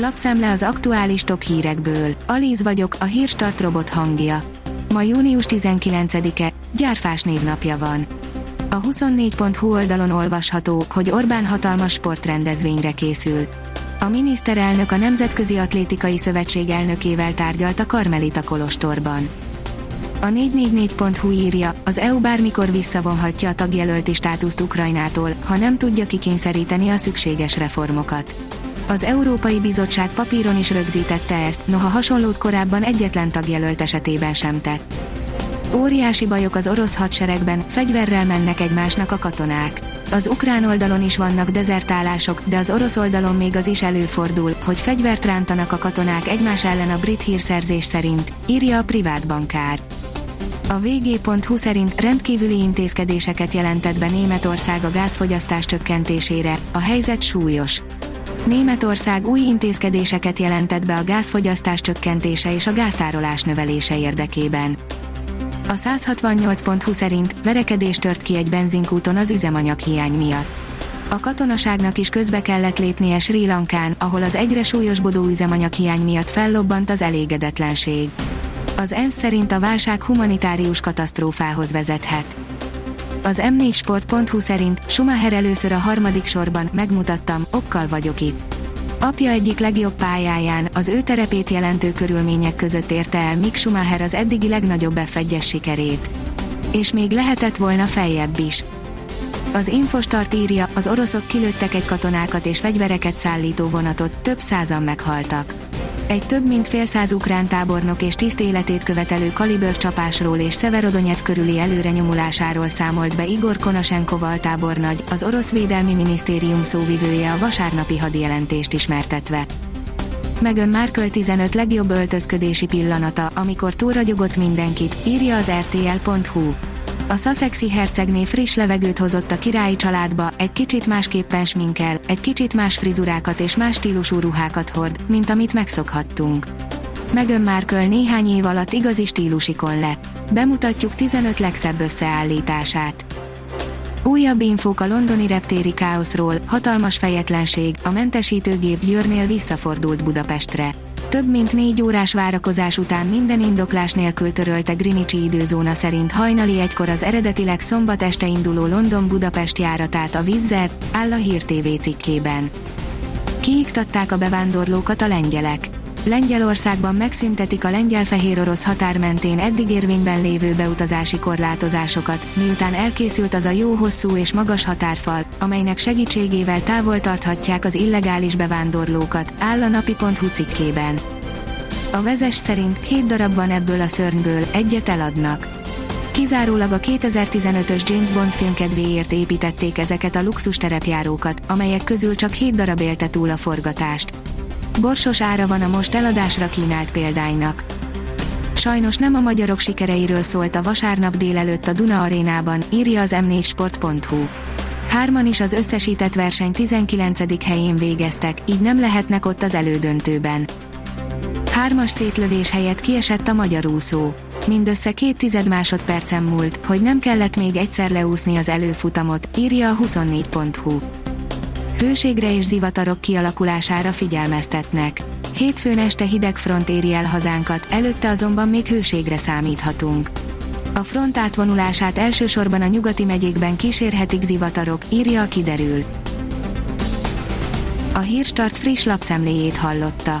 Lapszemle az aktuális top hírekből. Alíz vagyok, a hírstart robot hangja. Ma június 19-e, Gyárfás névnapja van. A 24.hu oldalon olvasható, hogy Orbán hatalmas sportrendezvényre készül. A miniszterelnök a Nemzetközi Atlétikai Szövetség elnökével tárgyalt a Karmelita Kolostorban. A 444.hu írja, az EU bármikor visszavonhatja a tagjelölti státuszt Ukrajnától, ha nem tudja kikényszeríteni a szükséges reformokat. Az Európai Bizottság papíron is rögzítette ezt, noha hasonlót korábban egyetlen tagjelölt esetében sem tett. Óriási bajok az orosz hadseregben, fegyverrel mennek egymásnak a katonák. Az ukrán oldalon is vannak dezertálások, de az orosz oldalon még az is előfordul, hogy fegyvert rántanak a katonák egymás ellen a brit hírszerzés szerint, írja a privát bankár. A vg.hu szerint rendkívüli intézkedéseket jelentett be Németország a gázfogyasztás csökkentésére, a helyzet súlyos. Németország új intézkedéseket jelentett be a gázfogyasztás csökkentése és a gáztárolás növelése érdekében. A 168.20 szerint verekedés tört ki egy benzinkúton az üzemanyag hiány miatt. A katonaságnak is közbe kellett lépnie Sri Lankán, ahol az egyre súlyosbodó üzemanyag hiány miatt fellobbant az elégedetlenség. Az ENSZ szerint a válság humanitárius katasztrófához vezethet. Az m4sport.hu szerint Schumacher először a harmadik sorban megmutattam, okkal vagyok itt. Apja egyik legjobb pályáján, az ő terepét jelentő körülmények között érte el Mick Schumacher az eddigi legnagyobb f sikerét. És még lehetett volna feljebb is. Az Infostart írja, az oroszok kilőttek egy katonákat és fegyvereket szállító vonatot, több százan meghaltak. Egy több mint fél száz ukrán tábornok és tiszt életét követelő kalibör csapásról és Szeverodonyec körüli előrenyomulásáról számolt be Igor Konashenkov altábornagy, az orosz védelmi minisztérium szóvivője a vasárnapi hadjelentést ismertetve. Megön Márköl 15 legjobb öltözködési pillanata, amikor túlragyogott mindenkit, írja az rtl.hu. A Sussexi hercegné friss levegőt hozott a királyi családba, egy kicsit másképpen sminkel, egy kicsit más frizurákat és más stílusú ruhákat hord, mint amit megszokhattunk. Megön Markle néhány év alatt igazi stílusikon lett. Bemutatjuk 15 legszebb összeállítását. Újabb infók a londoni reptéri káoszról, hatalmas fejetlenség, a mentesítőgép Győrnél visszafordult Budapestre. Több mint négy órás várakozás után minden indoklás nélkül törölte Greenwichi időzóna szerint hajnali egykor az eredetileg szombat este induló London-Budapest járatát a Vizzer, áll a Hír TV cikkében. Kiiktatták a bevándorlókat a lengyelek. Lengyelországban megszüntetik a lengyel-fehér orosz határ mentén eddig érvényben lévő beutazási korlátozásokat, miután elkészült az a jó hosszú és magas határfal, amelynek segítségével távol tarthatják az illegális bevándorlókat, áll a napi.hu cikkében. A vezes szerint 7 darab van ebből a szörnyből, egyet eladnak. Kizárólag a 2015-ös James Bond film kedvéért építették ezeket a luxus terepjárókat, amelyek közül csak 7 darab élte túl a forgatást. Borsos ára van a most eladásra kínált példánynak. Sajnos nem a magyarok sikereiről szólt a vasárnap délelőtt a Duna arénában, írja az m4sport.hu. Hárman is az összesített verseny 19. helyén végeztek, így nem lehetnek ott az elődöntőben. Hármas szétlövés helyett kiesett a magyar úszó. Mindössze két tized másodpercen múlt, hogy nem kellett még egyszer leúszni az előfutamot, írja a 24.hu hőségre és zivatarok kialakulására figyelmeztetnek. Hétfőn este hideg front éri el hazánkat, előtte azonban még hőségre számíthatunk. A front átvonulását elsősorban a nyugati megyékben kísérhetik zivatarok, írja a kiderül. A Hírstart friss lapszemléjét hallotta.